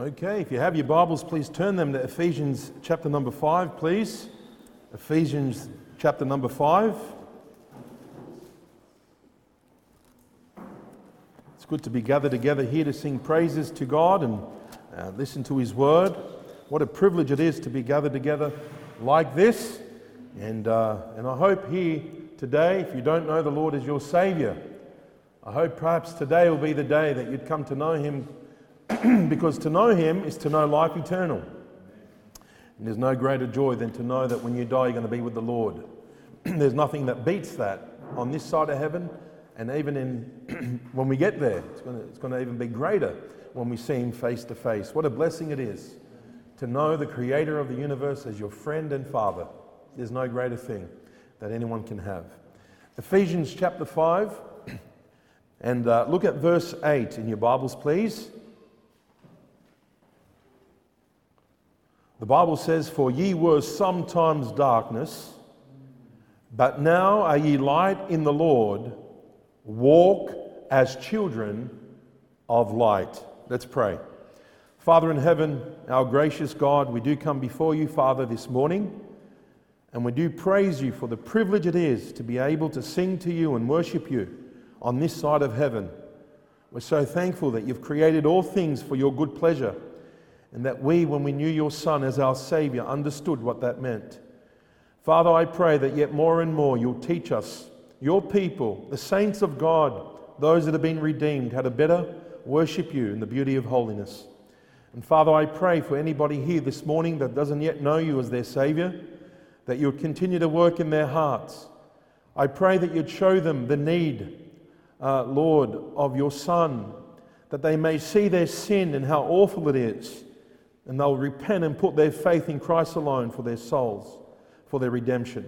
Okay, if you have your Bibles, please turn them to Ephesians chapter number 5, please. Ephesians chapter number 5. It's good to be gathered together here to sing praises to God and uh, listen to His Word. What a privilege it is to be gathered together like this. And, uh, and I hope here today, if you don't know the Lord as your Saviour, I hope perhaps today will be the day that you'd come to know Him because to know Him is to know life eternal. And there's no greater joy than to know that when you die, you're going to be with the Lord. there's nothing that beats that on this side of heaven, and even in when we get there, it's going, to, it's going to even be greater when we see Him face to face. What a blessing it is to know the Creator of the universe as your friend and Father. There's no greater thing that anyone can have. Ephesians chapter 5, and uh, look at verse 8 in your Bibles, please. The Bible says, For ye were sometimes darkness, but now are ye light in the Lord. Walk as children of light. Let's pray. Father in heaven, our gracious God, we do come before you, Father, this morning, and we do praise you for the privilege it is to be able to sing to you and worship you on this side of heaven. We're so thankful that you've created all things for your good pleasure and that we, when we knew your Son as our Savior, understood what that meant. Father, I pray that yet more and more you'll teach us, your people, the saints of God, those that have been redeemed, how to better worship you in the beauty of holiness. And Father, I pray for anybody here this morning that doesn't yet know you as their Savior, that you would continue to work in their hearts. I pray that you'd show them the need, uh, Lord, of your Son, that they may see their sin and how awful it is and they'll repent and put their faith in Christ alone for their souls, for their redemption.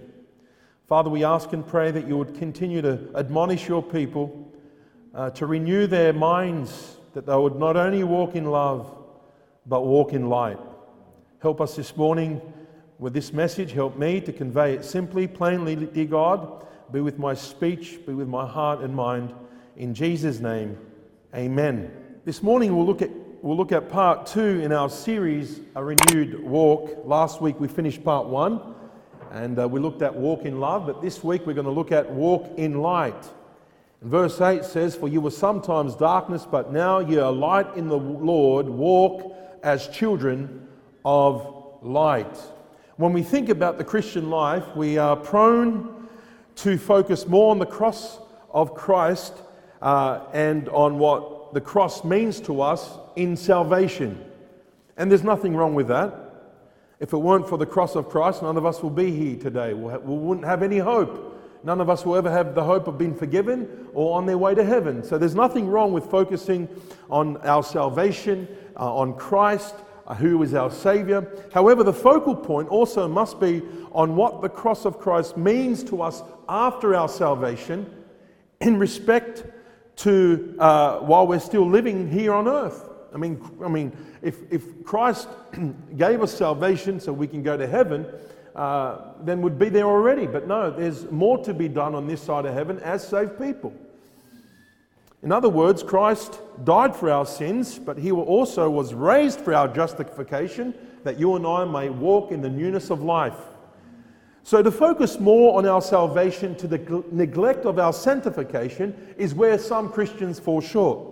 Father, we ask and pray that you would continue to admonish your people uh, to renew their minds, that they would not only walk in love, but walk in light. Help us this morning with this message. Help me to convey it simply, plainly, dear God. Be with my speech, be with my heart and mind. In Jesus' name, amen. This morning we'll look at we'll look at part two in our series, A Renewed Walk. Last week we finished part one and uh, we looked at walk in love, but this week we're going to look at walk in light. And verse 8 says, For you were sometimes darkness, but now ye are light in the Lord. Walk as children of light. When we think about the Christian life, we are prone to focus more on the cross of Christ uh, and on what the cross means to us in salvation. And there's nothing wrong with that. If it weren't for the cross of Christ, none of us will be here today. we wouldn't have any hope. None of us will ever have the hope of being forgiven or on their way to heaven. So there's nothing wrong with focusing on our salvation, uh, on Christ, uh, who is our Savior. However, the focal point also must be on what the cross of Christ means to us after our salvation in respect to uh, while we're still living here on earth. I mean, I mean if, if Christ gave us salvation so we can go to heaven, uh, then we'd be there already. But no, there's more to be done on this side of heaven as saved people. In other words, Christ died for our sins, but he also was raised for our justification, that you and I may walk in the newness of life. So, to focus more on our salvation to the neglect of our sanctification is where some Christians fall short.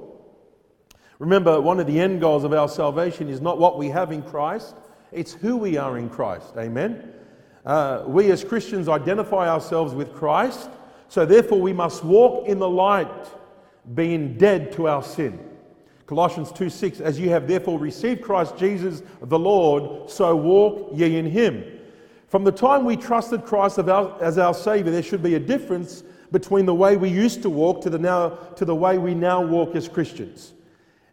Remember, one of the end goals of our salvation is not what we have in Christ, it's who we are in Christ. Amen? Uh, we as Christians identify ourselves with Christ, so therefore we must walk in the light, being dead to our sin. Colossians 2 6, as you have therefore received Christ Jesus the Lord, so walk ye in him. From the time we trusted Christ as our Savior, there should be a difference between the way we used to walk to the, now, to the way we now walk as Christians.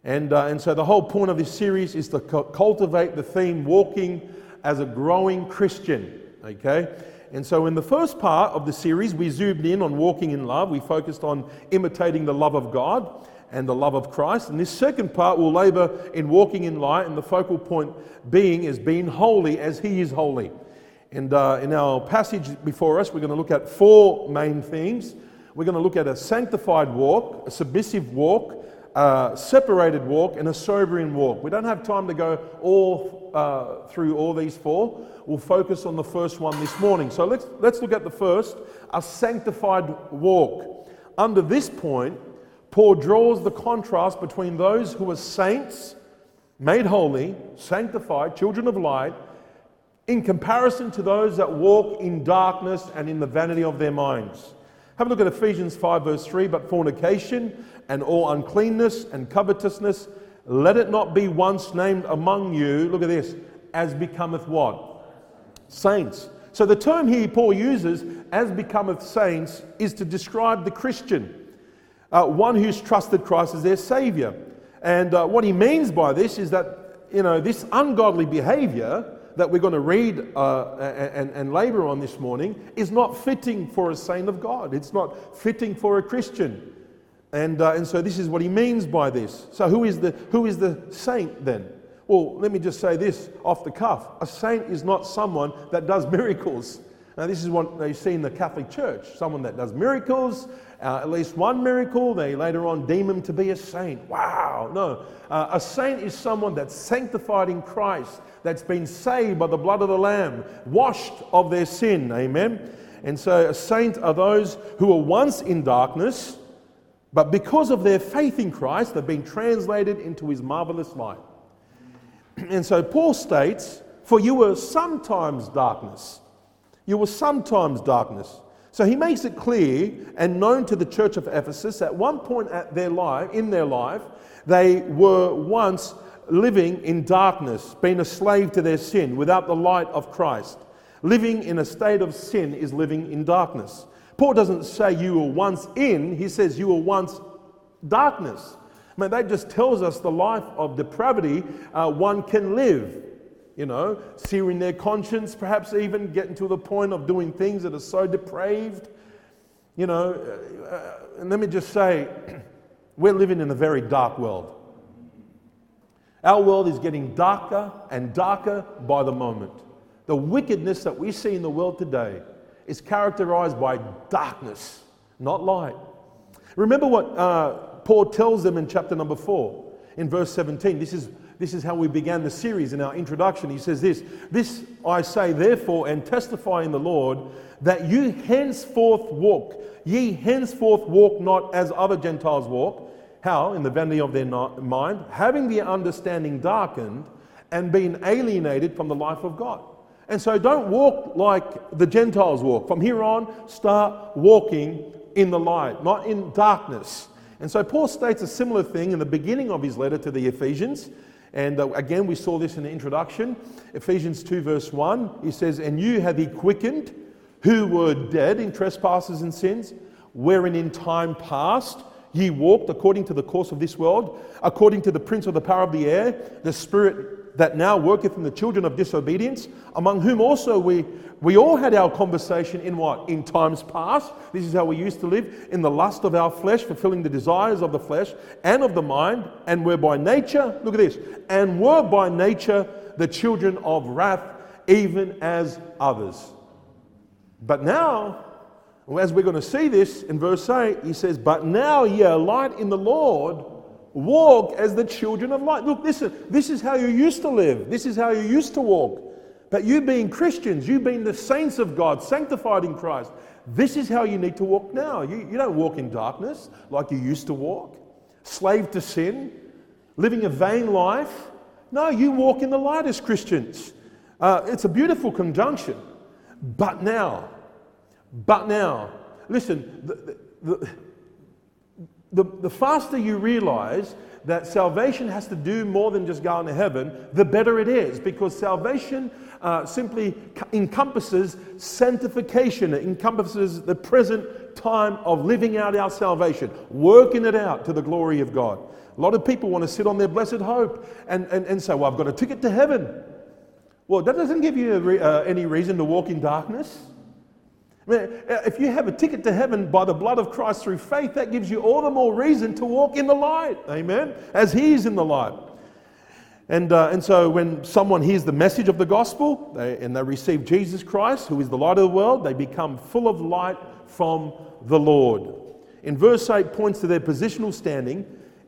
And, uh, and so the whole point of this series is to cultivate the theme walking as a growing Christian. Okay? And so in the first part of the series, we zoomed in on walking in love. We focused on imitating the love of God and the love of Christ. And this second part will labor in walking in light, and the focal point being is being holy as He is holy. And uh, in our passage before us, we're going to look at four main themes. We're going to look at a sanctified walk, a submissive walk, a separated walk, and a sobering walk. We don't have time to go all uh, through all these four. We'll focus on the first one this morning. So let's, let's look at the first a sanctified walk. Under this point, Paul draws the contrast between those who are saints, made holy, sanctified, children of light, in comparison to those that walk in darkness and in the vanity of their minds. Have a look at Ephesians 5, verse 3. But fornication and all uncleanness and covetousness, let it not be once named among you, look at this, as becometh what? Saints. So the term here Paul uses, as becometh saints, is to describe the Christian, uh, one who's trusted Christ as their Savior. And uh, what he means by this is that, you know, this ungodly behavior that we're going to read uh, and, and labor on this morning is not fitting for a saint of God. It's not fitting for a Christian. And, uh, and so this is what he means by this. So who is, the, who is the saint then? Well, let me just say this off the cuff. A saint is not someone that does miracles. Now, this is what they see in the Catholic Church someone that does miracles, uh, at least one miracle, they later on deem him to be a saint. Wow, no. Uh, a saint is someone that's sanctified in Christ, that's been saved by the blood of the Lamb, washed of their sin. Amen. And so, a saint are those who were once in darkness but because of their faith in Christ, they've been translated into his marvelous light. And so Paul states, For you were sometimes darkness. You were sometimes darkness. So he makes it clear and known to the church of Ephesus at one point at their life, in their life, they were once living in darkness, being a slave to their sin without the light of Christ. Living in a state of sin is living in darkness. Paul doesn't say you were once in, he says you were once darkness. I mean, that just tells us the life of depravity uh, one can live. You know, searing their conscience, perhaps even getting to the point of doing things that are so depraved. You know, uh, and let me just say, we're living in a very dark world. Our world is getting darker and darker by the moment. The wickedness that we see in the world today is characterized by darkness, not light. Remember what uh, Paul tells them in chapter number 4, in verse 17. This is, this is how we began the series in our introduction. He says this This I say, therefore, and testify in the Lord, that you henceforth walk, ye henceforth walk not as other Gentiles walk. How? In the vanity of their mind, having their understanding darkened and being alienated from the life of God. And so don't walk like the Gentiles walk. From here on, start walking in the light, not in darkness. And so Paul states a similar thing in the beginning of his letter to the Ephesians. And uh, again, we saw this in the introduction. Ephesians 2, verse 1, he says, And you have he quickened who were dead in trespasses and sins, wherein in time past ye walked according to the course of this world, according to the prince of the power of the air, the spirit that now worketh in the children of disobedience, among whom also we, we all had our conversation in what? In times past. This is how we used to live in the lust of our flesh, fulfilling the desires of the flesh and of the mind, and were by nature, look at this, and were by nature the children of wrath, even as others. But now, as we're going to see this in verse 8, he says, But now ye are light in the Lord Walk as the children of light. Look, listen, this is how you used to live. This is how you used to walk. But you being Christians, you being the saints of God, sanctified in Christ, this is how you need to walk now. You, you don't walk in darkness like you used to walk, slave to sin, living a vain life. No, you walk in the light as Christians. Uh, it's a beautiful conjunction. But now, but now, listen, the, the, the the faster you realize that salvation has to do more than just go to heaven, the better it is because salvation uh, simply encompasses sanctification, it encompasses the present time of living out our salvation, working it out to the glory of God. A lot of people want to sit on their blessed hope and, and, and say, Well, I've got a ticket to heaven. Well, that doesn't give you re- uh, any reason to walk in darkness. If you have a ticket to heaven by the blood of Christ through faith, that gives you all the more reason to walk in the light. Amen. As He is in the light. And, uh, and so when someone hears the message of the gospel they, and they receive Jesus Christ, who is the light of the world, they become full of light from the Lord. In verse 8 points to their positional standing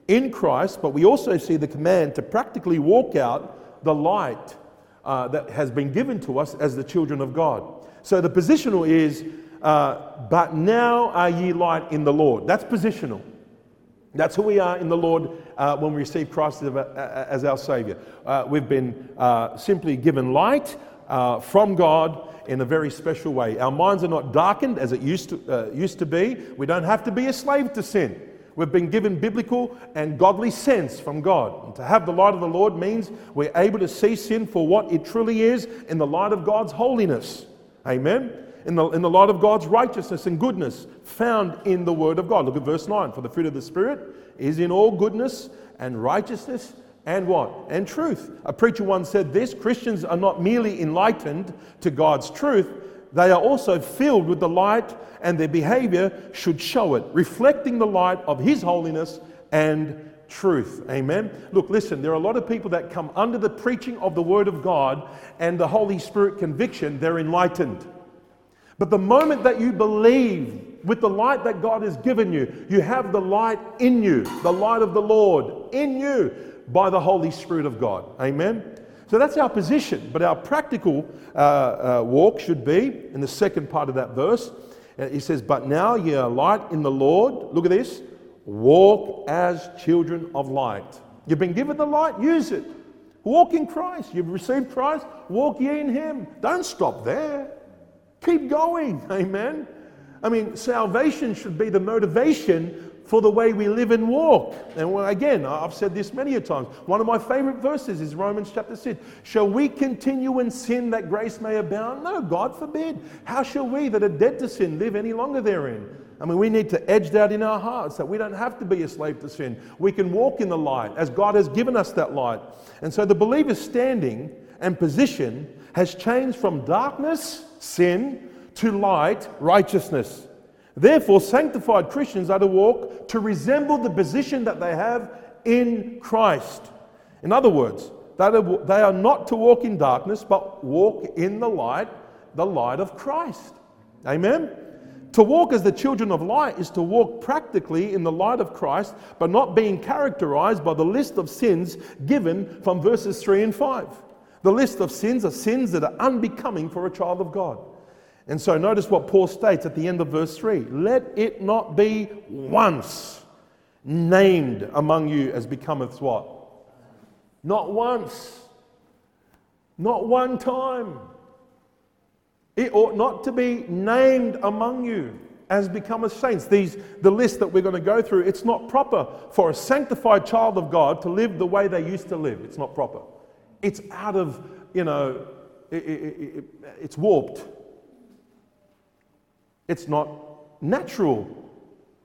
in Christ, but we also see the command to practically walk out the light uh, that has been given to us as the children of God. So the positional is, uh, but now are ye light in the Lord. That's positional. That's who we are in the Lord uh, when we receive Christ as, our Savior. Uh, we've been uh, simply given light uh, from God in a very special way. Our minds are not darkened as it used to, uh, used to be. We don't have to be a slave to sin. We've been given biblical and godly sense from God. And to have the light of the Lord means we're able to see sin for what it truly is in the light of God's holiness. Amen in the, in the light of God's righteousness and goodness found in the Word of God. Look at verse 9. For the fruit of the Spirit is in all goodness and righteousness and what? And truth. A preacher once said this Christians are not merely enlightened to God's truth, they are also filled with the light, and their behavior should show it, reflecting the light of His holiness and truth. Amen. Look, listen, there are a lot of people that come under the preaching of the Word of God and the Holy Spirit conviction, they're enlightened. But the moment that you believe with the light that God has given you, you have the light in you, the light of the Lord in you by the Holy Spirit of God. Amen? So that's our position. But our practical uh, uh, walk should be in the second part of that verse. Uh, he says, But now ye are light in the Lord. Look at this. Walk as children of light. You've been given the light, use it. Walk in Christ. You've received Christ, walk ye in Him. Don't stop there. Keep going. Amen. I mean, salvation should be the motivation for the way we live and walk. And again, I've said this many a times. One of my favorite verses is Romans chapter 6. Shall we continue in sin that grace may abound? No, God forbid. How shall we that are dead to sin live any longer therein? I mean, we need to edge that in our hearts that we don't have to be a slave to sin. We can walk in the light as God has given us that light. And so the believer's standing and position has changed from darkness sin to light, righteousness. Therefore, sanctified Christians are to walk to resemble the position that they have in Christ. In other words, they are not to walk in darkness, but walk in the light, the light of Christ. Amen? To walk as the children of light is to walk practically in the light of Christ, but not being characterized by the list of sins given from verses 3 and 5. The list of sins are sins that are unbecoming for a child of God. And so notice what Paul states at the end of verse 3 Let it not be once named among you as becometh what? Not once. Not one time. It ought not to be named among you as becometh saints. These, the list that we're going to go through, it's not proper for a sanctified child of God to live the way they used to live. It's not proper. It's out of, you know, it, it, it, it's warped. It's not natural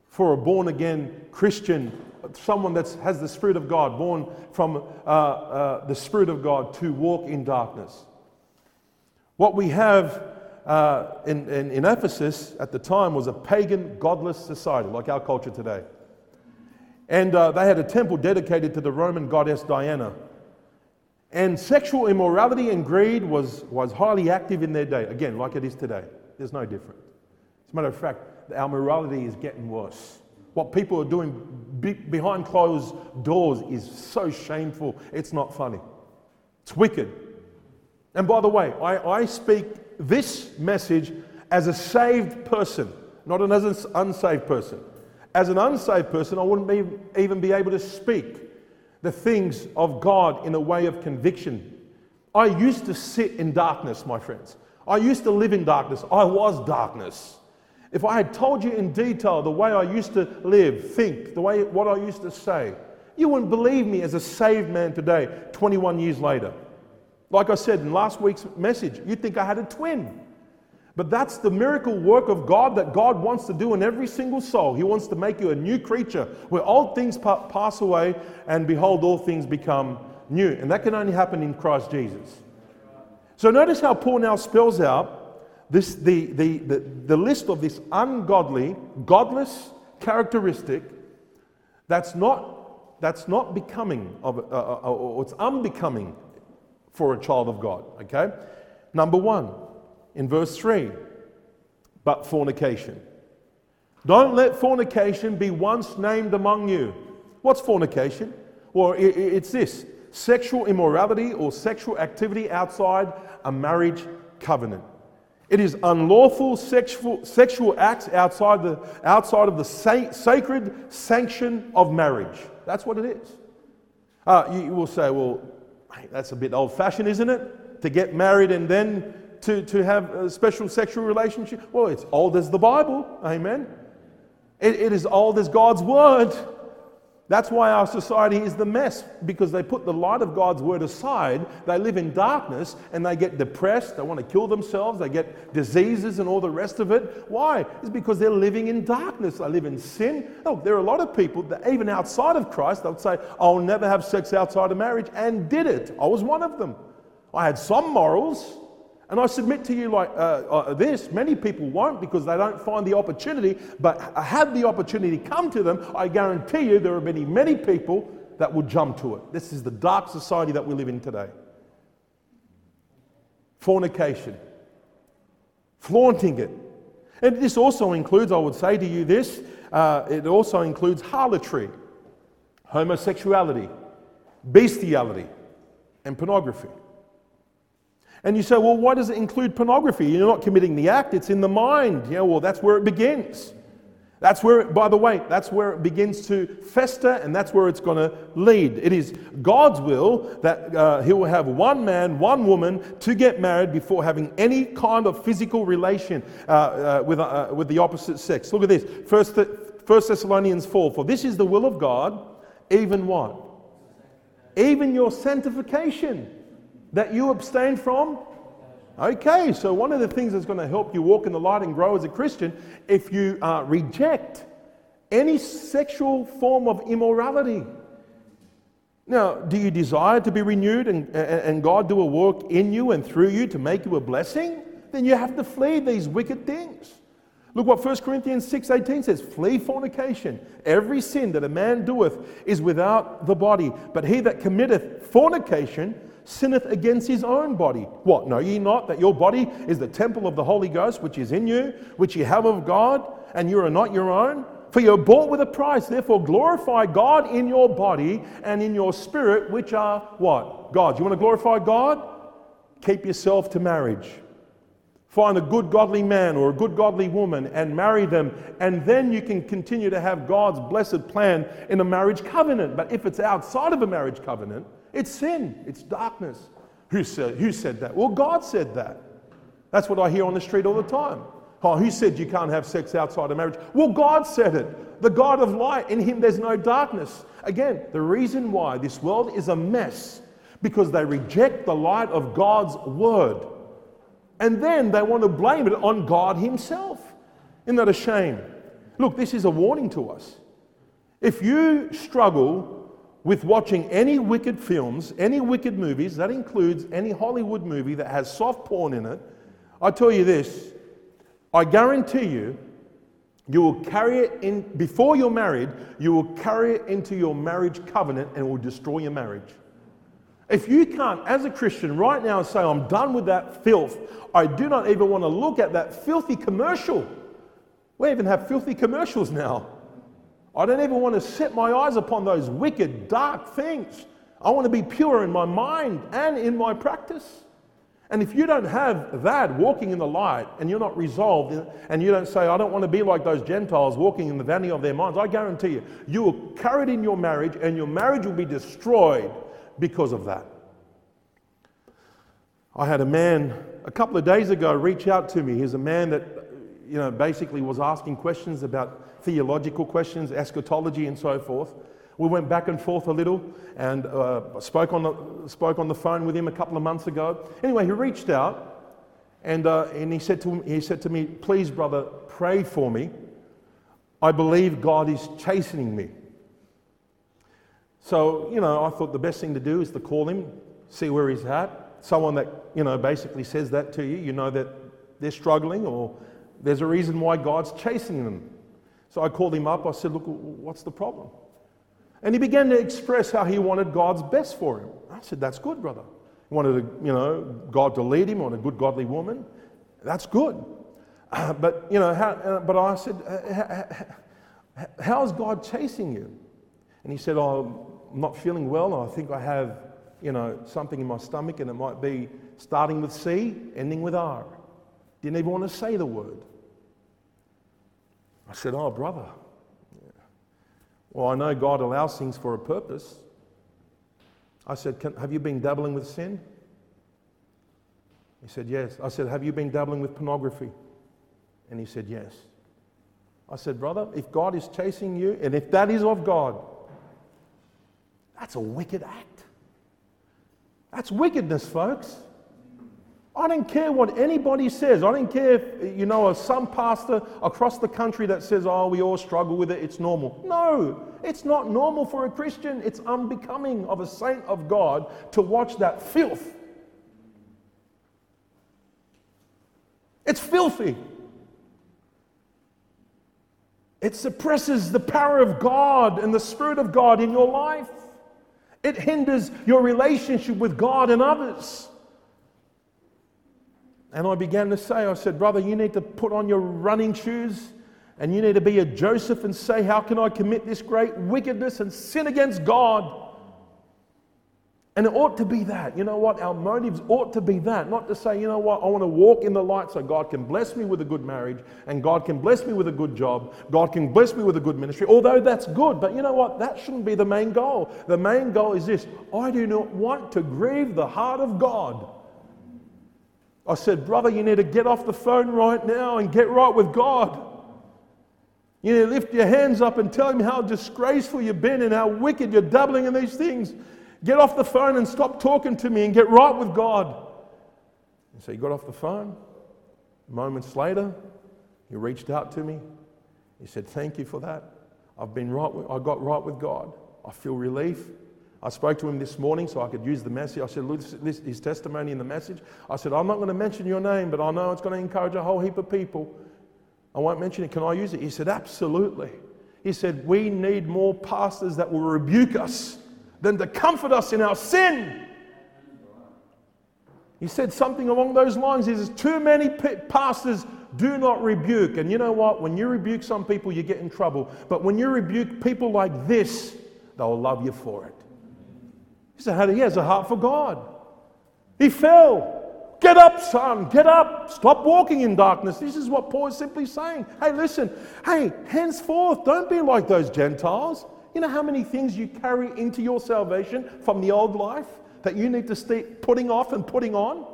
for a born again Christian, someone that has the Spirit of God, born from uh, uh, the Spirit of God, to walk in darkness. What we have uh, in, in, in Ephesus at the time was a pagan, godless society, like our culture today. And uh, they had a temple dedicated to the Roman goddess Diana. And sexual immorality and greed was, was highly active in their day. Again, like it is today. There's no difference. As a matter of fact, our morality is getting worse. What people are doing be- behind closed doors is so shameful, it's not funny. It's wicked. And by the way, I, I speak this message as a saved person, not an unsaved person. As an unsaved person, I wouldn't be, even be able to speak the things of God in a way of conviction. I used to sit in darkness, my friends. I used to live in darkness. I was darkness. If I had told you in detail the way I used to live, think, the way what I used to say, you wouldn't believe me as a saved man today, 21 years later. Like I said in last week's message, you'd think I had a twin. But that's the miracle work of God that God wants to do in every single soul. He wants to make you a new creature where old things pass away and behold, all things become new. And that can only happen in Christ Jesus. So notice how Paul now spells out this, the, the, the, the list of this ungodly, godless characteristic that's not, that's not becoming of, uh, uh or it's unbecoming for a child of God. Okay? Number one, in verse 3 but fornication. Don't let fornication be once named among you. What's fornication? Well, it's this sexual immorality or sexual activity outside a marriage covenant. It is unlawful sexual, sexual acts outside, the, outside of the sa- sacred sanction of marriage. That's what it is. Uh, you, you will say, well, that's a bit old fashioned, isn't it? To get married and then to, to have a special sexual relationship. Well, it's old as the Bible. Amen. it, it is old as God's word. That's why our society is the mess, because they put the light of God's word aside. They live in darkness and they get depressed. They want to kill themselves. They get diseases and all the rest of it. Why? It's because they're living in darkness. They live in sin. Look, there are a lot of people that, even outside of Christ, they'll say, I'll never have sex outside of marriage, and did it. I was one of them. I had some morals, and I submit to you like uh, uh, this many people won't because they don't find the opportunity, but had the opportunity come to them, I guarantee you there are many, many people that would jump to it. This is the dark society that we live in today. Fornication, flaunting it. And this also includes, I would say to you this, uh, it also includes harlotry, homosexuality, bestiality, and pornography. And you say, well, why does it include pornography? You're not committing the act, it's in the mind. Yeah, well, that's where it begins. That's where, it, by the way, that's where it begins to fester and that's where it's going to lead. It is God's will that uh, He will have one man, one woman to get married before having any kind of physical relation uh, uh, with, uh, with the opposite sex. Look at this First, First Thessalonians 4 For this is the will of God, even what? Even your sanctification that you abstain from? Okay, so one of the things that's going to help you walk in the light and grow as a Christian, if you uh, reject any sexual form of immorality. Now, do you desire to be renewed and, and God do a work in you and through you to make you a blessing? Then you have to flee these wicked things. Look what 1 Corinthians 6:18 says, "Flee fornication. Every sin that a man doeth is without the body, but he that committeth fornication sinneth against his own body. What? Know ye not that your body is the temple of the Holy Ghost, which is in you, which ye have of God, and you are not your own? For you are bought with a price. Therefore, glorify God in your body and in your spirit, which are what? God. You want to glorify God? Keep yourself to marriage. Find a good godly man or a good godly woman and marry them, and then you can continue to have God's blessed plan in a marriage covenant. But if it's outside of a marriage covenant, it's sin, it's darkness. Who said, who said that? Well, God said that. That's what I hear on the street all the time. Oh, who said you can't have sex outside of marriage? Well, God said it. The God of light, in Him there's no darkness. Again, the reason why this world is a mess because they reject the light of God's word. And then they want to blame it on God Himself. Isn't that a shame? Look, this is a warning to us. If you struggle with watching any wicked films, any wicked movies, that includes any Hollywood movie that has soft porn in it, I tell you this, I guarantee you, you will carry it in, before you're married, you will carry it into your marriage covenant and it will destroy your marriage. If you can't, as a Christian, right now say, I'm done with that filth, I do not even want to look at that filthy commercial. We even have filthy commercials now. I don't even want to set my eyes upon those wicked, dark things. I want to be pure in my mind and in my practice. And if you don't have that walking in the light and you're not resolved and you don't say, I don't want to be like those Gentiles walking in the vanity of their minds, I guarantee you, you will carry it in your marriage and your marriage will be destroyed because of that. I had a man a couple of days ago reach out to me. He's a man that, you know, basically was asking questions about theological questions, eschatology, and so forth. We went back and forth a little and uh, spoke, on the, spoke on the phone with him a couple of months ago. Anyway, he reached out and, uh, and he, said to, he said to me, Please, brother, pray for me. I believe God is chastening me. So, you know, I thought the best thing to do is to call him, see where he's at. Someone that, you know, basically says that to you, you know that they're struggling or there's a reason why God's chasing them. So I called him up. I said, Look, what's the problem? And he began to express how he wanted God's best for him. I said, That's good, brother. He wanted, you know, God to lead him on a good, godly woman. That's good. Uh, but, you know, how, uh, but I said, How's God chasing you? And he said, Oh, I'm not feeling well. I think I have, you know, something in my stomach and it might be starting with C, ending with R. Didn't even want to say the word. I said, Oh, brother. Well, I know God allows things for a purpose. I said, Have you been dabbling with sin? He said, Yes. I said, Have you been dabbling with pornography? And he said, Yes. I said, Brother, if God is chasing you, and if that is of God, that's a wicked act. That's wickedness, folks. I don't care what anybody says. I don't care if, you know, some pastor across the country that says, oh, we all struggle with it, it's normal. No, it's not normal for a Christian. It's unbecoming of a saint of God to watch that filth. It's filthy. It suppresses the power of God and the Spirit of God in your life. It hinders your relationship with God and others. And I began to say, I said, Brother, you need to put on your running shoes and you need to be a Joseph and say, How can I commit this great wickedness and sin against God? And it ought to be that. You know what? Our motives ought to be that. Not to say, you know what? I want to walk in the light so God can bless me with a good marriage and God can bless me with a good job. God can bless me with a good ministry. Although that's good. But you know what? That shouldn't be the main goal. The main goal is this I do not want to grieve the heart of God. I said, Brother, you need to get off the phone right now and get right with God. You need to lift your hands up and tell Him how disgraceful you've been and how wicked you're doubling in these things. Get off the phone and stop talking to me and get right with God. And so he got off the phone. Moments later, he reached out to me. He said, Thank you for that. I've been right with, I got right with God. I feel relief. I spoke to him this morning so I could use the message. I said, look, this, his testimony in the message. I said, I'm not going to mention your name, but I know it's going to encourage a whole heap of people. I won't mention it. Can I use it? He said, absolutely. He said, we need more pastors that will rebuke us than to comfort us in our sin. He said something along those lines. He says, too many pastors do not rebuke. And you know what? When you rebuke some people, you get in trouble. But when you rebuke people like this, they'll love you for it. He said, he has a heart for God. He fell. Get up, son. Get up. Stop walking in darkness. This is what Paul is simply saying. Hey, listen. Hey, henceforth, don't be like those Gentiles. You know how many things you carry into your salvation from the old life that you need to stay putting off and putting on?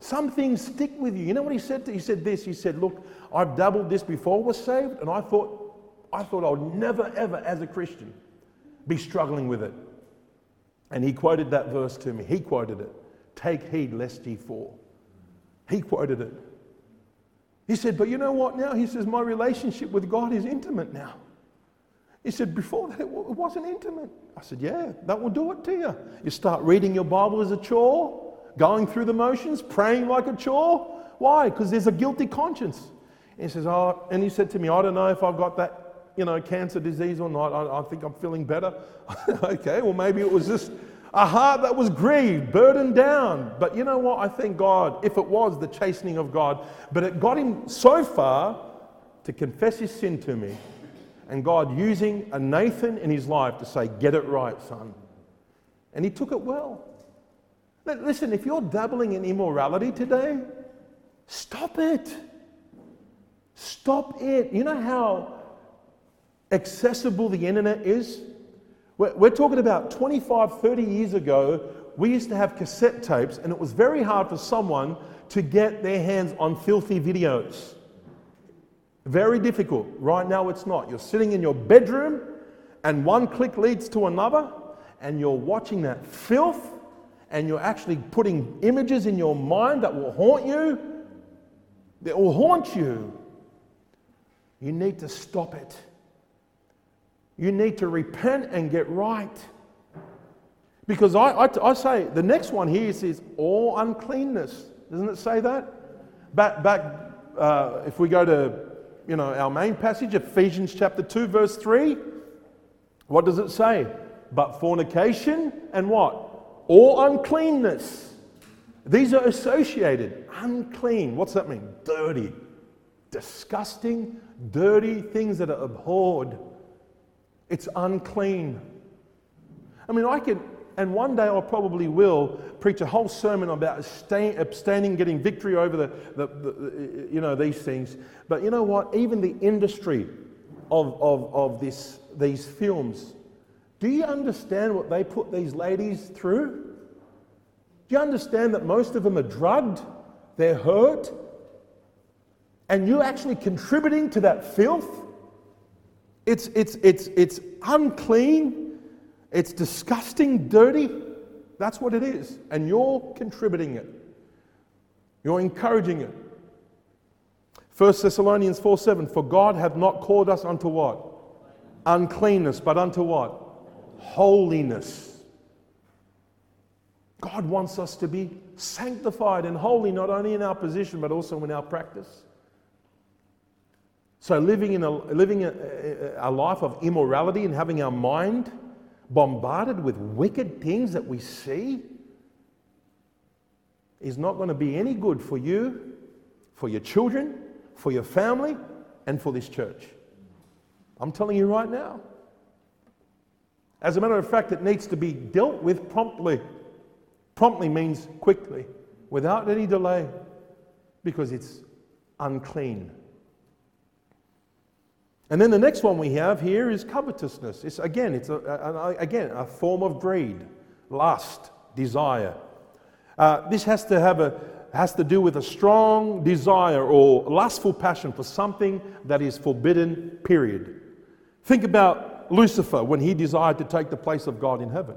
Some things stick with you. You know what he said? To, he said this. He said, "Look, I've dabbled this before I was saved, and I thought, I thought I would never, ever, as a Christian, be struggling with it." And he quoted that verse to me. He quoted it Take heed lest ye fall. He quoted it. He said, But you know what now? He says, My relationship with God is intimate now. He said, Before that, it wasn't intimate. I said, Yeah, that will do it to you. You start reading your Bible as a chore, going through the motions, praying like a chore. Why? Because there's a guilty conscience. He says, Oh, and he said to me, I don't know if I've got that you know, cancer disease or not. I, I think I'm feeling better. okay, well, maybe it was just a heart that was grieved, burdened down. But you know what? I thank God, if it was the chastening of God, but it got him so far to confess his sin to me. And God using a Nathan in his life to say, Get it right, son. And he took it well. Listen, if you're dabbling in immorality today, stop it. Stop it. You know how accessible the internet is. We're, we're talking about 25, 30 years ago, we used to have cassette tapes, and it was very hard for someone to get their hands on filthy videos. Very difficult. Right now, it's not. You're sitting in your bedroom, and one click leads to another, and you're watching that filth, and you're actually putting images in your mind that will haunt you. That will haunt you. You need to stop it. You need to repent and get right. Because I, I, I say, the next one here says all uncleanness. Doesn't it say that? Back, back uh, if we go to you know, our main passage, Ephesians chapter 2, verse 3, what does it say? But fornication and what? All uncleanness. These are associated. Unclean. What's that mean? Dirty. Disgusting, dirty things that are abhorred. It's unclean. I mean, I could, and one day I probably will preach a whole sermon about abstain, abstaining, getting victory over the, the, the, you know, these things. But you know what? Even the industry of, of, of this, these films, do you understand what they put these ladies through? Do you understand that most of them are drugged? They're hurt? And you're actually contributing to that filth? It's, it's, it's, it's unclean, it's disgusting, dirty. That's what it is. And you're contributing it, you're encouraging it. 1 Thessalonians 4 7 For God hath not called us unto what? Uncleanness, but unto what? Holiness. God wants us to be sanctified and holy, not only in our position, but also in our practice. So, living, in a, living a, a, life of immorality and having our mind bombarded with wicked things that we see is not going to be any good for you, for your children, for your family, and for this church. I'm telling you right now. As a matter of fact, it needs to be dealt with promptly. Promptly means quickly, without any delay, because it's unclean. And then the next one we have here is covetousness. It's again, it's a, a, a again a form of greed, lust, desire. Uh, this has to have a has to do with a strong desire or lustful passion for something that is forbidden. Period. Think about Lucifer when he desired to take the place of God in heaven.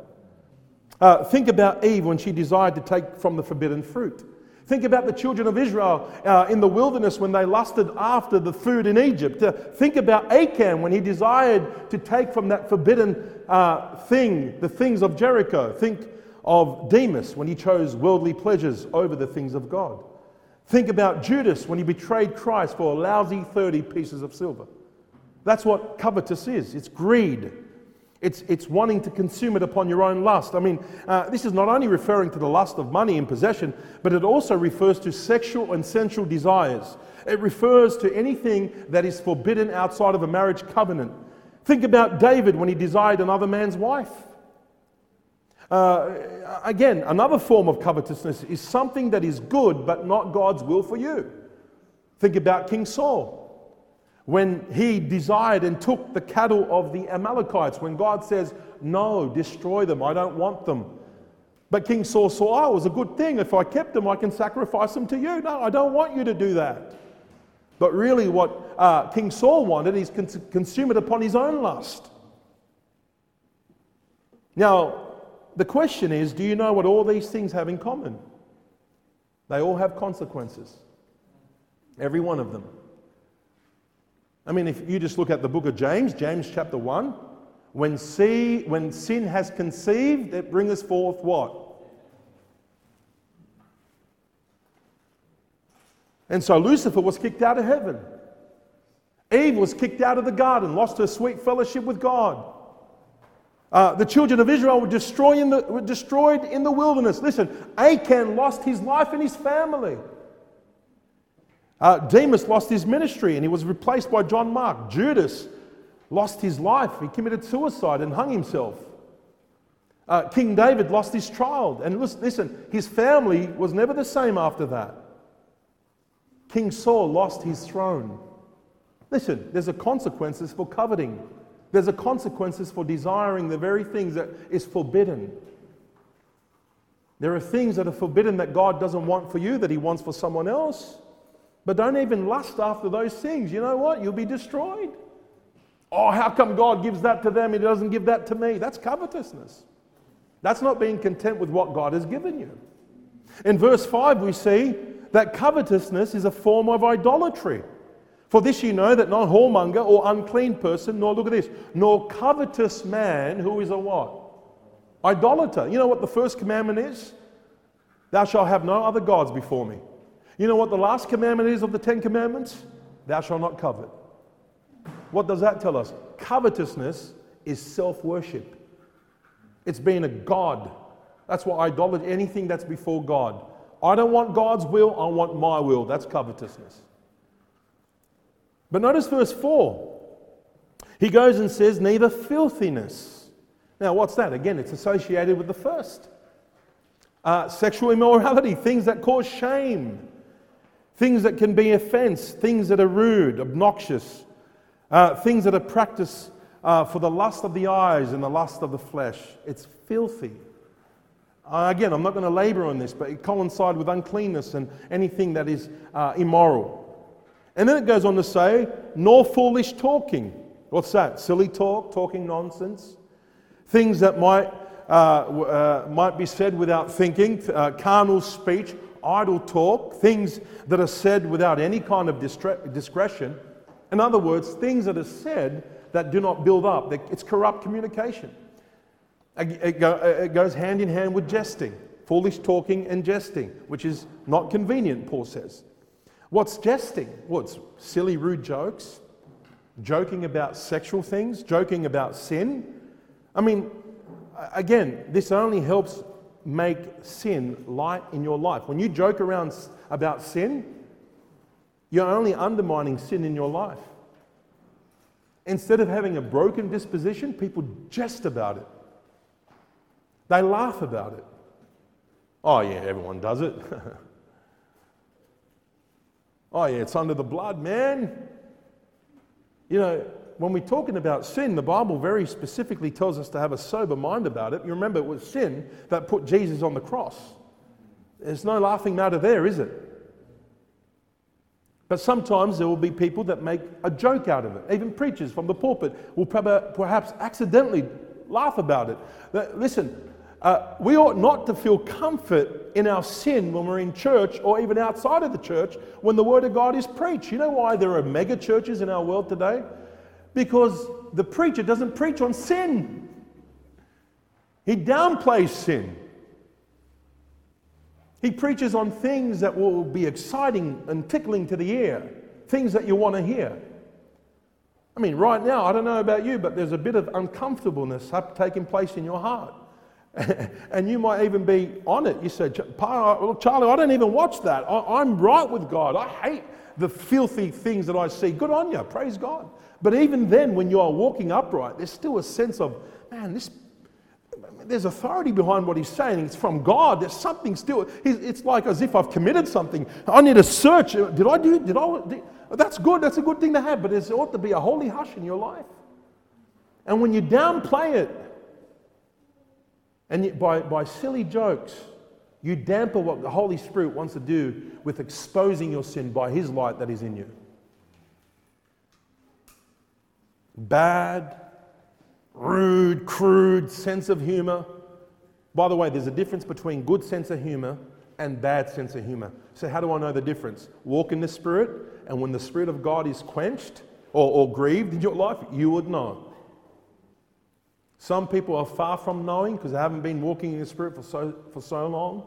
Uh, think about Eve when she desired to take from the forbidden fruit. Think about the children of Israel uh, in the wilderness when they lusted after the food in Egypt. Uh, think about Achan when he desired to take from that forbidden uh, thing the things of Jericho. Think of Demas when he chose worldly pleasures over the things of God. Think about Judas when he betrayed Christ for a lousy 30 pieces of silver. That's what covetous is it's greed. It's, it's wanting to consume it upon your own lust. I mean, uh, this is not only referring to the lust of money and possession, but it also refers to sexual and sensual desires. It refers to anything that is forbidden outside of a marriage covenant. Think about David when he desired another man's wife. Uh, again, another form of covetousness is something that is good but not God's will for you. Think about King Saul when he desired and took the cattle of the Amalekites, when God says, No, destroy them, I don't want them. But King Saul saw, Oh, it was a good thing. If I kept them, I can sacrifice them to you. No, I don't want you to do that. But really, what uh, King Saul wanted is cons- consume it upon his own lust. Now, the question is do you know what all these things have in common? They all have consequences, every one of them. I mean, if you just look at the book of James, James chapter 1, when, see, when sin has conceived, it brings forth what? And so Lucifer was kicked out of heaven. Eve was kicked out of the garden, lost her sweet fellowship with God. Uh, the children of Israel were, the, were destroyed in the wilderness. Listen, Achan lost his life and his family. Uh, Demas lost his ministry and he was replaced by John Mark. Judas lost his life. He committed suicide and hung himself. Uh, King David lost his child. And listen, listen, his family was never the same after that. King Saul lost his throne. Listen, there's a consequences for coveting. There's a consequences for desiring the very things that is forbidden. There are things that are forbidden that God doesn't want for you that he wants for someone else. But don't even lust after those things. You know what? You'll be destroyed. Oh, how come God gives that to them? He doesn't give that to me. That's covetousness. That's not being content with what God has given you. In verse 5, we see that covetousness is a form of idolatry. For this you know that no whoremonger or unclean person, nor look at this, nor covetous man who is a what? Idolater. You know what the first commandment is? Thou shalt have no other gods before me. You know what the last commandment is of the Ten Commandments? Thou shalt not covet. What does that tell us? Covetousness is self worship, it's being a God. That's why idolatry, anything that's before God. I don't want God's will, I want my will. That's covetousness. But notice verse 4. He goes and says, Neither filthiness, Now, what's that? Again, it's associated with the first. Uh, sexual immorality, things that cause shame, things that can be offense, things that are rude, obnoxious, uh, things that are practiced uh, for the lust of the eyes and the lust of the flesh. It's filthy. Uh, again, I'm not going to labor on this, but it coincides with uncleanness and anything that is uh, immoral. And then it goes on to say, nor foolish talking. What's that? Silly talk, talking nonsense. Things that might, uh, uh, might be said without thinking, carnal speech, idle talk, things that are said without any kind of distre- discretion. In other words, things that are said that do not build up. It's corrupt communication. It, go, it goes hand in hand with jesting, foolish talking and jesting, which is not convenient, Paul says. What's jesting? What's silly, rude jokes? Joking about sexual things? Joking about sin? I mean, again, this only helps make sin light in your life. When you joke around about sin, you're only undermining sin in your life. Instead of having a broken disposition, people jest about it. They laugh about it. Oh, yeah, everyone does it. oh, yeah, it's under the blood, man. You know, when we're talking about sin, the Bible very specifically tells us to have a sober mind about it. You remember, it was sin that put Jesus on the cross. There's no laughing matter there, is it? But sometimes there will be people that make a joke out of it. Even preachers from the pulpit will perhaps accidentally laugh about it. Listen, uh, we ought not to feel comfort in our sin when we're in church or even outside of the church when the Word of God is preached. You know why there are mega churches in our world today? Because the preacher doesn't preach on sin, he downplays sin. He preaches on things that will be exciting and tickling to the ear, things that you want to hear. I mean, right now, I don't know about you, but there's a bit of uncomfortableness taking place in your heart. and you might even be on it. You said, well, Charlie, I don't even watch that. I, am right with God. I hate the filthy things that I see. Good on you. Praise God. But even then, when you are walking upright, there's still a sense of, man, this, there's authority behind what he's saying. It's from God. There's something still. It's like as if I've committed something. I need to search. Did I do? Did I? Did, that's good. That's a good thing to have. But there ought to be a holy hush in your life. And when you downplay it, and by, by silly jokes, you damper what the Holy Spirit wants to do with exposing your sin by His light that is in you. Bad, rude, crude sense of humor. By the way, there's a difference between good sense of humor and bad sense of humor. So, how do I know the difference? Walk in the Spirit, and when the Spirit of God is quenched or, or grieved in your life, you would know. Some people are far from knowing because they haven't been walking in the Spirit for so, for so long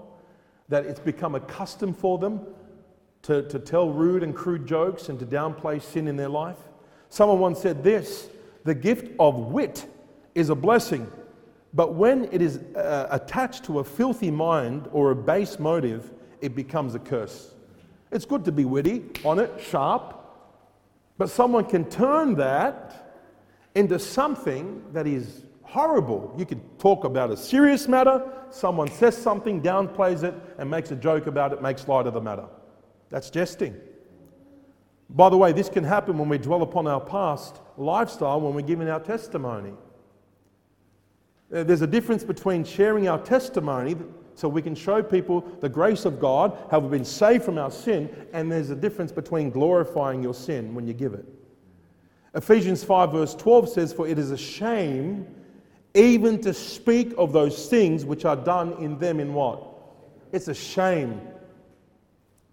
that it's become a custom for them to, to tell rude and crude jokes and to downplay sin in their life. Someone once said this the gift of wit is a blessing, but when it is uh, attached to a filthy mind or a base motive, it becomes a curse. It's good to be witty, on it, sharp, but someone can turn that into something that is horrible. You could talk about a serious matter, someone says something, downplays it, and makes a joke about it, makes light of the matter. That's jesting. By the way, this can happen when we dwell upon our past lifestyle when we're giving our testimony. There's a difference between sharing our testimony so we can show people the grace of God, how we've been saved from our sin, and there's a difference between glorifying your sin when you give it. Ephesians 5, verse 12 says, For it is a shame even to speak of those things which are done in them in what? It's a shame.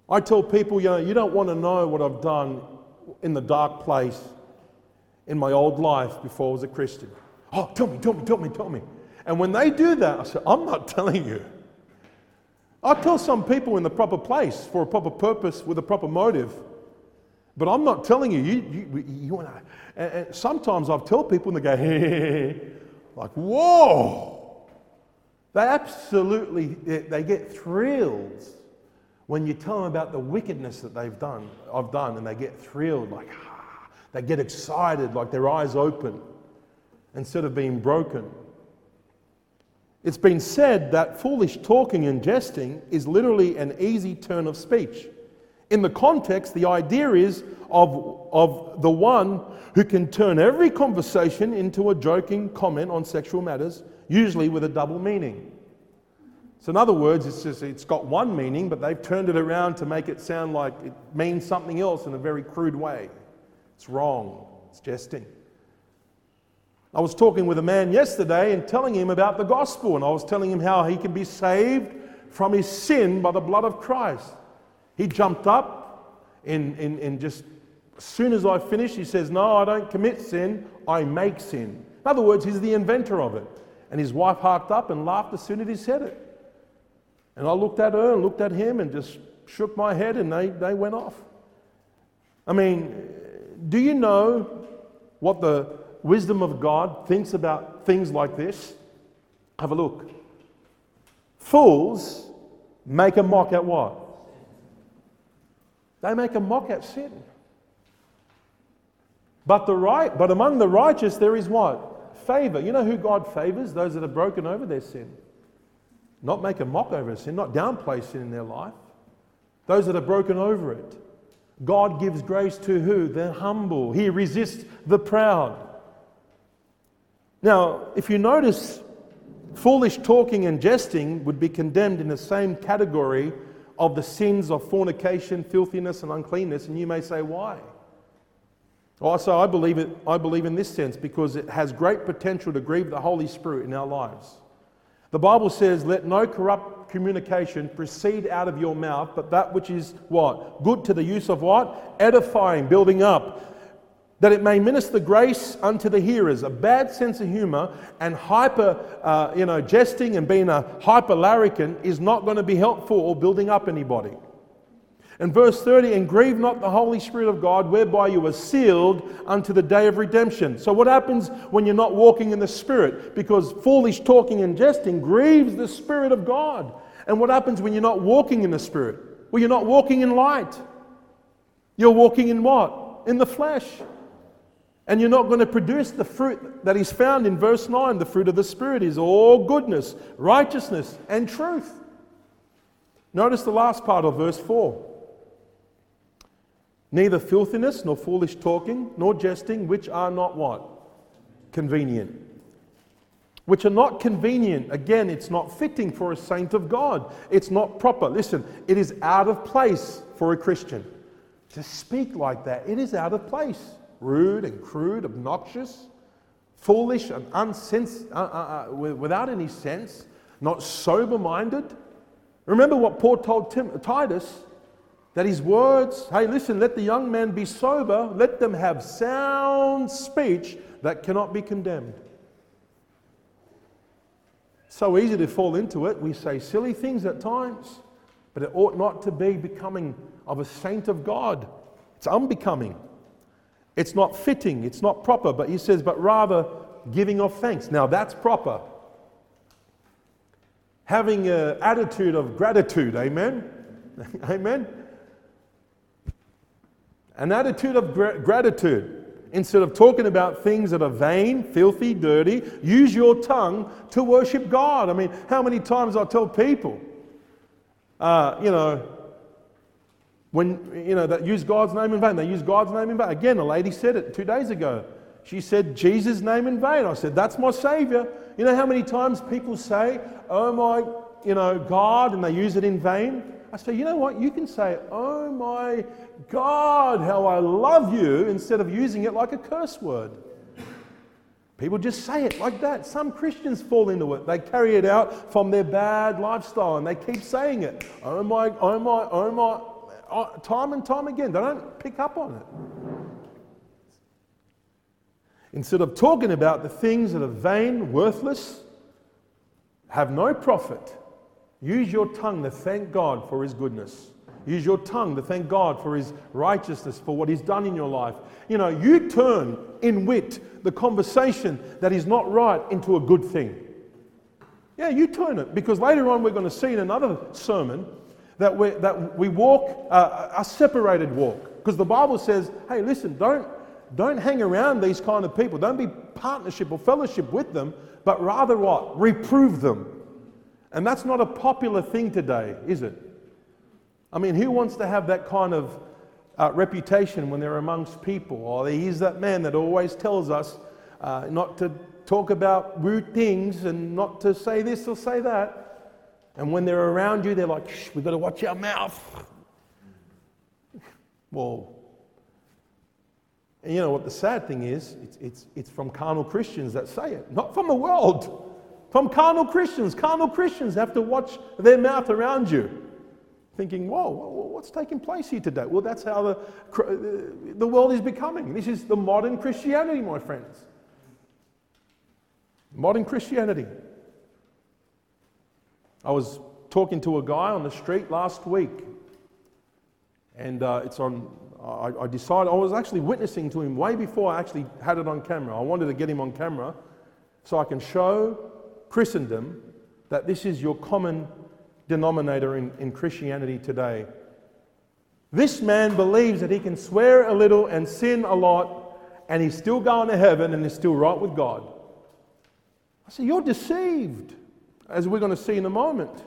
I tell people, you know, you don't want to know what I've done in the dark place in my old life before I was a Christian. Oh, tell me, tell me, tell me, tell me. And when they do that, I say, I'm not telling you. I tell some people in the proper place for a proper purpose with a proper motive. But I'm not telling you. You, you, you, you and, and sometimes I've told people and they go, hey, hey, hey, like, whoa! They absolutely, they get thrilled when you tell them about the wickedness that they've done, I've done, and they get thrilled, like, ah, they get excited, like their eyes open, instead of being broken. It's been said that foolish talking and jesting is literally an easy turn of speech. In the context, the idea is of, of the one who can turn every conversation into a joking comment on sexual matters, usually with a double meaning. So, in other words, it's just it's got one meaning, but they've turned it around to make it sound like it means something else in a very crude way. It's wrong. It's jesting. I was talking with a man yesterday and telling him about the gospel, and I was telling him how he can be saved from his sin by the blood of Christ. He jumped up and, and, and just as soon as I finished, he says, No, I don't commit sin, I make sin. In other words, he's the inventor of it. And his wife harked up and laughed as soon as he said it. And I looked at her and looked at him and just shook my head and they, they went off. I mean, do you know what the wisdom of God thinks about things like this? Have a look. Fools make a mock at what? They make a mock at sin. But, the right, but among the righteous there is what? Favor. You know who God favors? Those that have broken over their sin. Not make a mock over sin, not downplay sin in their life. Those that are broken over it. God gives grace to who? The humble. He resists the proud. Now, if you notice, foolish talking and jesting would be condemned in the same category of the sins of fornication, filthiness, and uncleanness. And you may say, why? Also, I believe, it, I believe in this sense because it has great potential to grieve the Holy Spirit in our lives. The Bible says, Let no corrupt communication proceed out of your mouth, but that which is what? Good to the use of what? Edifying, building up, that it may minister grace unto the hearers. A bad sense of humor and hyper, uh, you know, jesting and being a hyper larrikin is not going to be helpful or building up anybody. And verse 30, and grieve not the Holy Spirit of God, whereby you are sealed unto the day of redemption. So, what happens when you're not walking in the Spirit? Because foolish talking and jesting grieves the Spirit of God. And what happens when you're not walking in the Spirit? Well, you're not walking in light. You're walking in what? In the flesh. And you're not going to produce the fruit that is found in verse 9. The fruit of the Spirit is all goodness, righteousness, and truth. Notice the last part of verse 4. Neither filthiness, nor foolish talking, nor jesting, which are not what? Convenient. Which are not convenient. Again, it's not fitting for a saint of God. It's not proper. Listen, it is out of place for a Christian to speak like that. It is out of place. Rude and crude, obnoxious, foolish and unsens- uh, uh, uh, without any sense, not sober minded. Remember what Paul told Tim- Titus that his words, hey, listen, let the young men be sober, let them have sound speech that cannot be condemned. So easy to fall into it. We say silly things at times, but it ought not to be becoming of a saint of God. It's unbecoming. It's not fitting. It's not proper. But he says, but rather giving of thanks. Now that's proper. Having an attitude of gratitude. Amen. Amen. An attitude of gra- gratitude. Instead of talking about things that are vain, filthy, dirty, use your tongue to worship God. I mean, how many times I tell people, uh, you know, when, you know, that use God's name in vain. They use God's name in vain. Again, a lady said it two days ago. She said, Jesus' name in vain. I said, that's my Savior. You know how many times people say, oh my, you know, God, and they use it in vain? I say, you know what? You can say, oh my God, how I love you, instead of using it like a curse word. People just say it like that. Some Christians fall into it. They carry it out from their bad lifestyle and they keep saying it. Oh my, oh my, oh my, oh, time and time again. They don't pick up on it. Instead of talking about the things that are vain, worthless, have no profit, Use your tongue to thank God for His goodness. Use your tongue to thank God for His righteousness, for what He's done in your life. You know, you turn in wit the conversation that is not right into a good thing. Yeah, you turn it because later on we're going to see in another sermon that, we that we walk uh, a separated walk. Because the Bible says, hey, listen, don't, don't hang around these kind of people. Don't be partnership or fellowship with them, but rather what? Reprove them. And that's not a popular thing today, is it? I mean, who wants to have that kind of uh, reputation when they're amongst people? Or he's that man that always tells us uh, not to talk about rude things and not to say this or say that. And when they're around you, they're like, Shh, we've got to watch our mouth. Well, and you know what the sad thing is? It's, it's, it's from carnal Christians that say it, not from the world. From carnal Christians. Carnal Christians have to watch their mouth around you, thinking, whoa, what's taking place here today? Well, that's how the, the world is becoming. This is the modern Christianity, my friends. Modern Christianity. I was talking to a guy on the street last week, and uh, it's on. I, I, decided I was actually witnessing to him way before I actually had it on camera. I wanted to get him on camera so I can show Christendom that this is your common denominator in, in Christianity today. This man believes that he can swear a little and sin a lot, and he's still going to heaven and is still right with God. I said, You're deceived as we're going to see in a moment.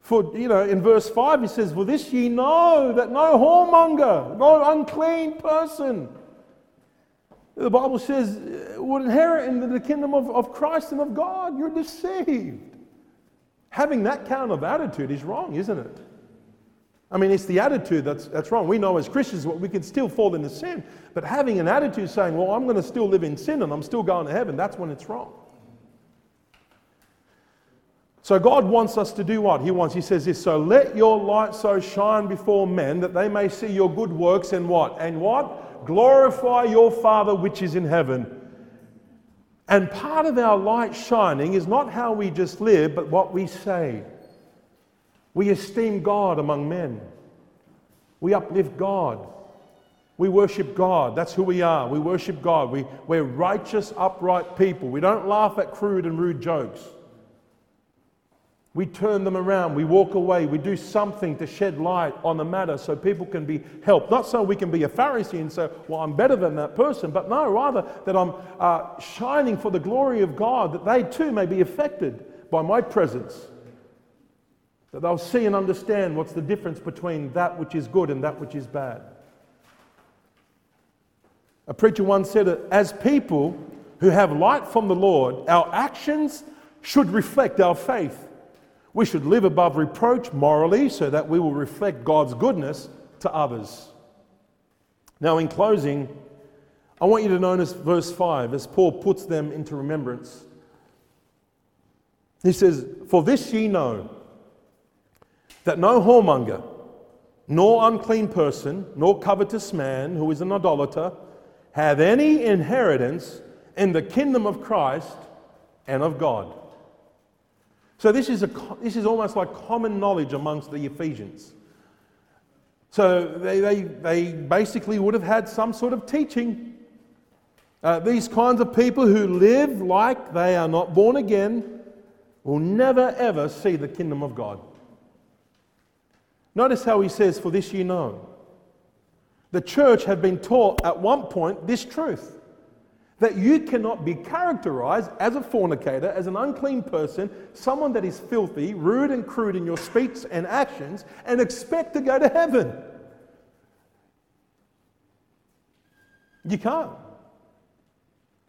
For, you know, in verse 5, he says, For this ye know that no whoremonger, no unclean person, the Bible says, would inherit in the kingdom of, of Christ and of God. You're deceived. Having that kind of attitude is wrong, isn't it? I mean, it's the attitude that's, that's wrong. We know as Christians what we can still fall into sin, but having an attitude saying, well, I'm going to still live in sin and I'm still going to heaven, that's when it's wrong. So God wants us to do what? He wants, He says this, so let your light so shine before men that they may see your good works and what? And what? Glorify your Father which is in heaven. And part of our light shining is not how we just live, but what we say. We esteem God among men. We uplift God. We worship God. That's who we are. We worship God. We, we're righteous, upright people. We don't laugh at crude and rude jokes. We turn them around, we walk away, we do something to shed light on the matter so people can be helped. Not so we can be a Pharisee and say, Well, I'm better than that person, but no, rather that I'm uh, shining for the glory of God, that they too may be affected by my presence. That they'll see and understand what's the difference between that which is good and that which is bad. A preacher once said, As people who have light from the Lord, our actions should reflect our faith. We should live above reproach morally so that we will reflect God's goodness to others. Now, in closing, I want you to notice verse 5 as Paul puts them into remembrance. He says, For this ye know, that no whoremonger, nor unclean person, nor covetous man who is an idolater, have any inheritance in the kingdom of Christ and of God. So this is, a, this is almost like common knowledge amongst the Ephesians. So they, they, they basically would have had some sort of teaching. Uh, these kinds of people who live like they are not born again will never ever see the kingdom of God. Notice how he says, For this you know. The church had been taught at one point this truth that you cannot be characterized as a fornicator, as an unclean person, someone that is filthy, rude, and crude in your speech and actions, and expect to go to heaven. You can't.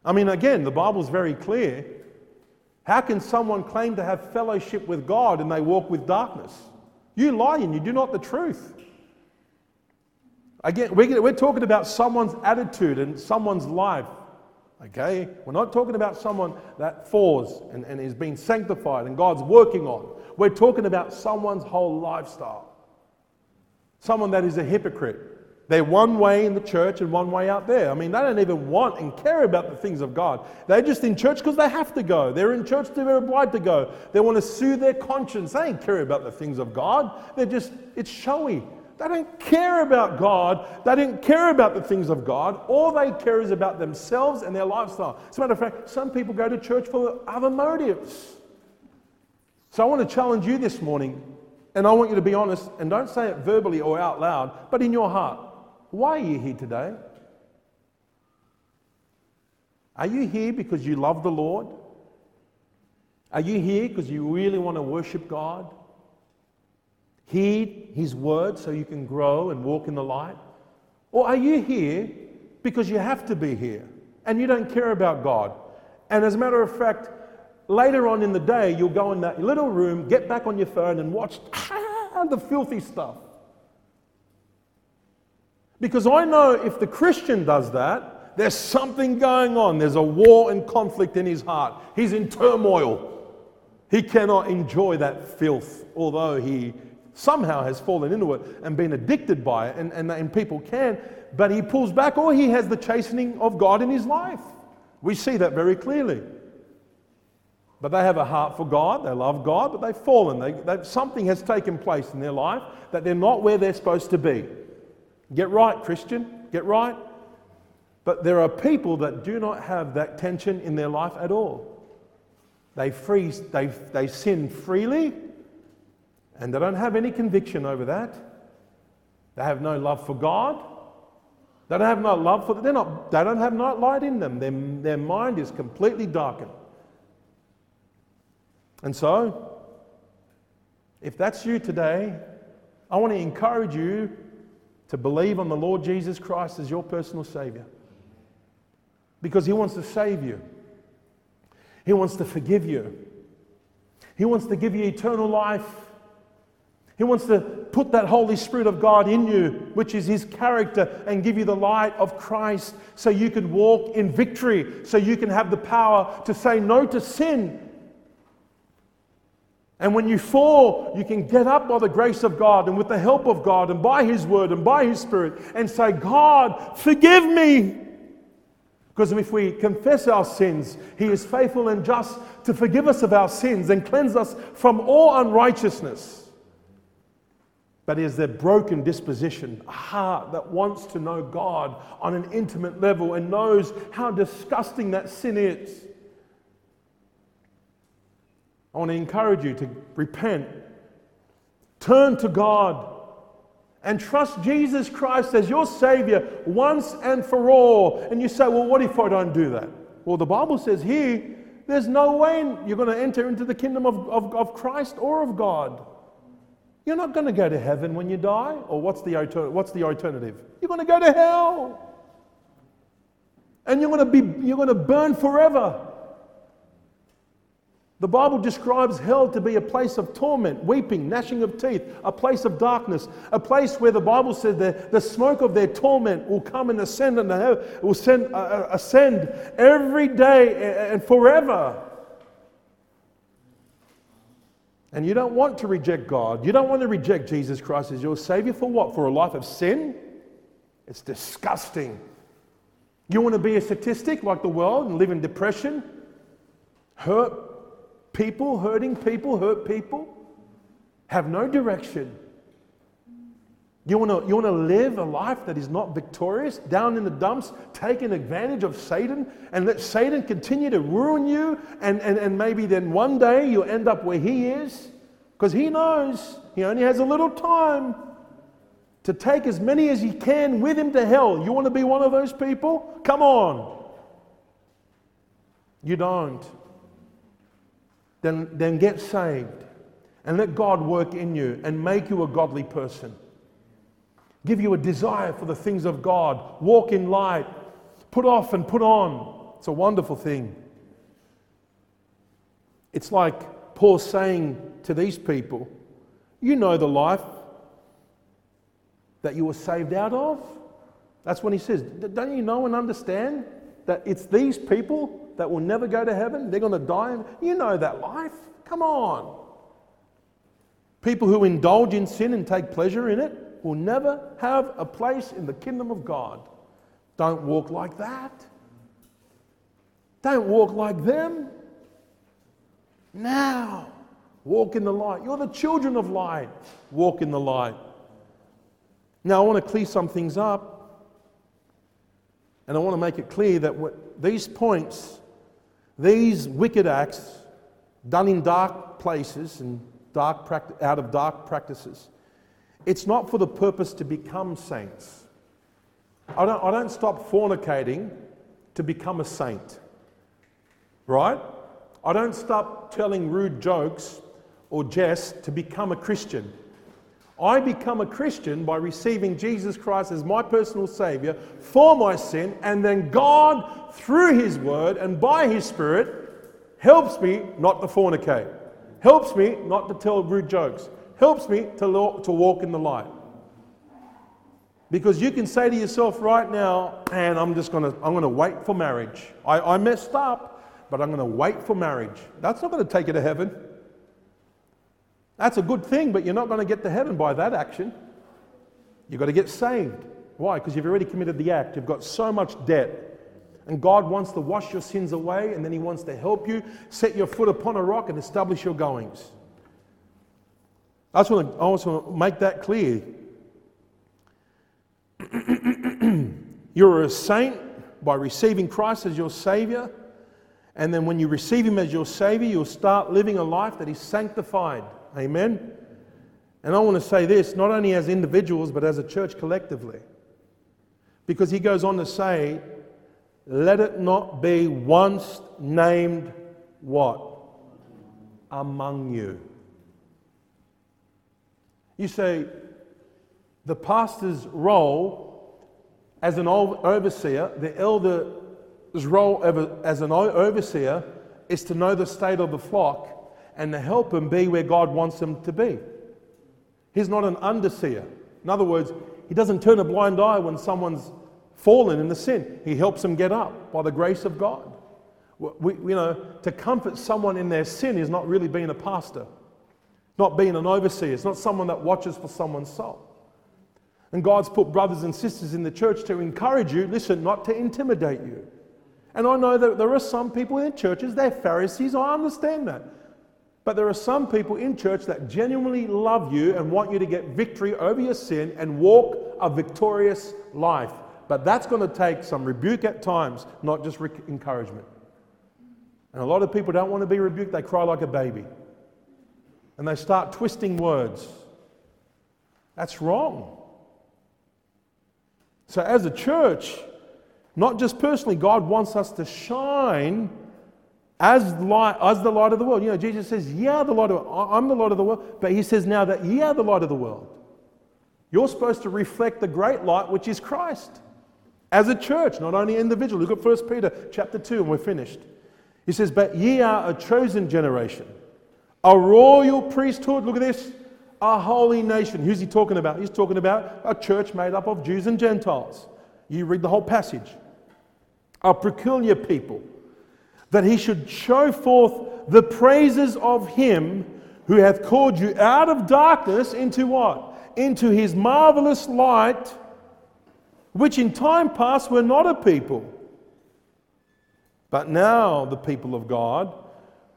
I mean, again, the Bible's very clear. How can someone claim to have fellowship with God and they walk with darkness? You lie and you do not the truth. Again, we're talking about someone's attitude and someone's life. Okay? We're not talking about someone that falls and, and is being sanctified and God's working on. We're talking about someone's whole lifestyle. Someone that is a hypocrite. They're one way in the church and one way out there. I mean, they don't even want and care about the things of God. They're just in church because they have to go. They're in church because they're obliged to go. They want to soothe their conscience. They don't care about the things of God. They're just, it's showy. They don't care about God. They don't care about the things of God. All they care is about themselves and their lifestyle. As a matter of fact, some people go to church for other motives. So I want to challenge you this morning, and I want you to be honest, and don't say it verbally or out loud, but in your heart. Why are you here today? Are you here because you love the Lord? Are you here because you really want to worship God? Heed His word so you can grow and walk in the light? Or are you here because you have to be here and you don't care about God? And as a matter of fact, later on in the day, you'll go in that little room, get back on your phone, and watch ah, the filthy stuff. Because I know if the Christian does that, there's something going on. There's a war and conflict in his heart. He's in turmoil. He cannot enjoy that filth, although he somehow has fallen into it and been addicted by it, and, and, and people can, but he pulls back or he has the chastening of God in his life. We see that very clearly. But they have a heart for God, they love God, but they've fallen. They, they, something has taken place in their life that they're not where they're supposed to be. Get right, Christian, get right. But there are people that do not have that tension in their life at all. They, freeze, they, they sin freely and they don't have any conviction over that. They have no love for God. They don't have no love for they're not they don't have no light in them. Their, their mind is completely darkened. And so, if that's you today, I want to encourage you to believe on the Lord Jesus Christ as your personal Savior. Because He wants to save you, He wants to forgive you, He wants to give you eternal life. He wants to put that Holy Spirit of God in you, which is His character, and give you the light of Christ so you can walk in victory, so you can have the power to say no to sin and when you fall, you can get up by the grace of God and with the help of God and by His Word and by His Spirit and say, God, forgive me. Because if we confess our sins, He is faithful and just to forgive us of our sins and cleanse us from all unrighteousness. But is their broken disposition, a heart that wants to know God on an intimate level and knows how disgusting that sin is? I want to encourage you to repent, turn to God, and trust Jesus Christ as your Savior once and for all. And you say, well, what if I don't do that? Well, the Bible says here, there's no way you're going to enter into the kingdom of, of, of Christ or of God. You're not going to go to heaven when you die. Or what's the, what's the alternative? You're going to go to hell. And you're going to, be, you're going to burn forever. The Bible describes hell to be a place of torment, weeping, gnashing of teeth, a place of darkness, a place where the Bible says that the smoke of their torment will come and ascend and will send, uh, uh, ascend every day and forever. And you don't want to reject God. You don't want to reject Jesus Christ as your Savior for what? For a life of sin? It's disgusting. You want to be a statistic like the world and live in depression, hurt, people, hurting people, hurt people, have no direction. You want to you wanna live a life that is not victorious, down in the dumps, taking advantage of Satan, and let Satan continue to ruin you, and, and, and maybe then one day you'll end up where he is, because he knows he only has a little time to take as many as he can with him to hell. You want to be one of those people? Come on. You don't then, then get saved and let God work in you and make you a godly person. Give you a desire for the things of God. Walk in light. Put off and put on. It's a wonderful thing. It's like Paul saying to these people, You know the life that you were saved out of. That's when he says, Don't you know and understand that it's these people that will never go to heaven. They're going to die. You know that life. Come on. People who indulge in sin and take pleasure in it will never have a place in the kingdom of God. Don't walk like that. Don't walk like them. Now, walk in the light. You're the children of light. Walk in the light. Now, I want to clear some things up. And I want to make it clear that these points these wicked acts, done in dark places and dark out of dark practices, it's not for the purpose to become saints. I don't, I don't stop fornicating to become a saint. right? I don't stop telling rude jokes or jest to become a Christian. I become a Christian by receiving Jesus Christ as my personal Savior for my sin, and then God, through His Word and by His Spirit, helps me not to fornicate, helps me not to tell rude jokes, helps me to, to walk in the light. Because you can say to yourself right now, and I'm just gonna, I'm gonna wait for marriage. I, I messed up, but I'm gonna wait for marriage. That's not gonna take you to heaven. That's a good thing, but you're not to get to heaven by that action. You've got to get saved. Why? Because you've already committed the act. You've got so much debt. And God wants to wash your sins away, and then He wants to help you set your foot upon a rock and establish your goings. I just want to, make that clear. You're a saint by receiving Christ as your Savior. And then when you receive Him as your Savior, you'll start living a life that is sanctified. Amen? And I want to say this not only as individuals, but as a church collectively. Because he goes on to say, let it not be once named what? Among you. You say, the pastor's role as an overseer, the elder's role as an overseer, is to know the state of the flock and to help them be where God wants them to be. He's not an underseer. In other words, he doesn't turn a blind eye when someone's fallen in the sin. He helps them get up by the grace of God. We, you know, to comfort someone in their sin is not really being a pastor, not being an overseer. It's not someone that watches for someone's soul. And God's put brothers and sisters in the church to encourage you, listen, not to intimidate you. And I know that there are some people in churches, they're Pharisees, I understand that. But there are some people in church that genuinely love you and want you to get victory over your sin and walk a victorious life. But that's going to take some rebuke at times, not just encouragement. And a lot of people don't want to be rebuked, they cry like a baby. And they start twisting words. That's wrong. So, as a church, not just personally, God wants us to shine as light, as the light of the world. You know, Jesus says, "Yeah, the light of I'm the light of the world," but he says now that ye are the light of the world. You're supposed to reflect the great light, which is Christ, as a church, not only individual. Look at 1 Peter chapter two, and we're finished. He says, "But ye are a chosen generation, a royal priesthood." Look at this, a holy nation. Who's he talking about? He's talking about a church made up of Jews and Gentiles. You read the whole passage. A peculiar people that he should show forth the praises of him who hath called you out of darkness into what? Into his marvelous light, which in time past were not a people, but now the people of God,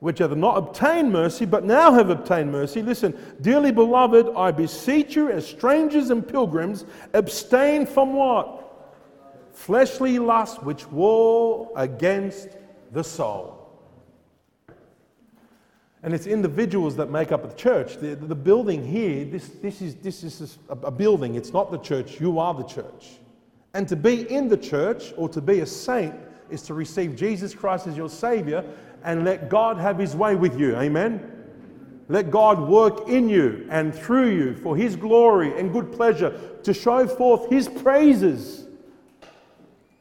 which have not obtained mercy, but now have obtained mercy. Listen, dearly beloved, I beseech you, as strangers and pilgrims, abstain from what? Fleshly lust, which war against the soul. And it's individuals that make up the church. The, the building here, this, this is, this is a, a building, it's not the church, you are the church. And to be in the church or to be a saint is to receive Jesus Christ as your Savior and let God have His way with you. Amen? Let God work in you and through you for His glory and good pleasure to show forth His praises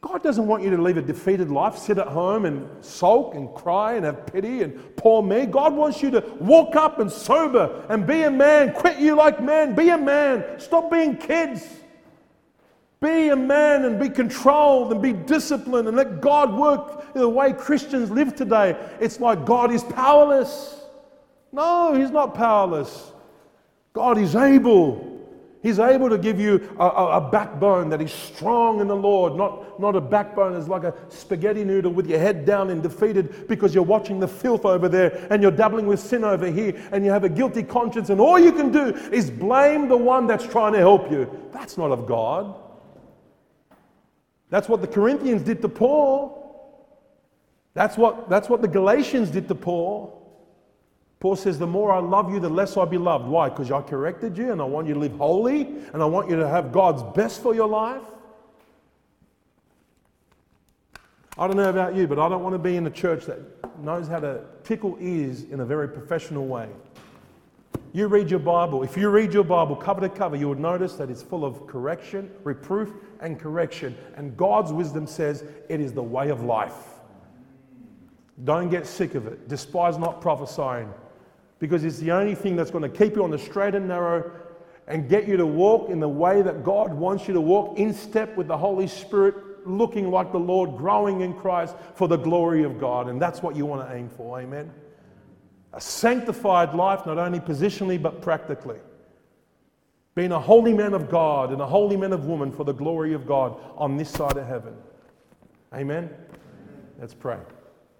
God doesn't want you to live a defeated life, sit at home and sulk and cry and have pity and poor me. God wants you to walk up and sober and be a man. Quit you like men. Be a man. Stop being kids. Be a man and be controlled and be disciplined and let God work the way Christians live today. It's like God is powerless. No, He's not powerless. God is able. He's able to give you a, a, a, backbone that is strong in the Lord, not, not a backbone that's like a spaghetti noodle with your head down and defeated because you're watching the filth over there and you're dabbling with sin over here and you have a guilty conscience and all you can do is blame the one that's trying to help you. That's not of God. That's what the Corinthians did to Paul. That's what, that's what the Galatians did to Paul. Paul says, The more I love you, the less I be loved. Why? Because I corrected you and I want you to live holy and I want you to have God's best for your life. I don't know about you, but I don't want to be in a church that knows how to tickle ears in a very professional way. You read your Bible. If you read your Bible cover to cover, you would notice that it's full of correction, reproof, and correction. And God's wisdom says it is the way of life. Don't get sick of it. Despise not prophesying because it's the only thing that's going to keep you on the straight and narrow and get you to walk in the way that God wants you to walk, in step with the Holy Spirit, looking like the Lord, growing in Christ for the glory of God. And that's what you want to aim for. Amen. A sanctified life, not only positionally but practically. Being a holy man of God and a holy man of woman for the glory of God on this side of heaven. Amen. Let's pray.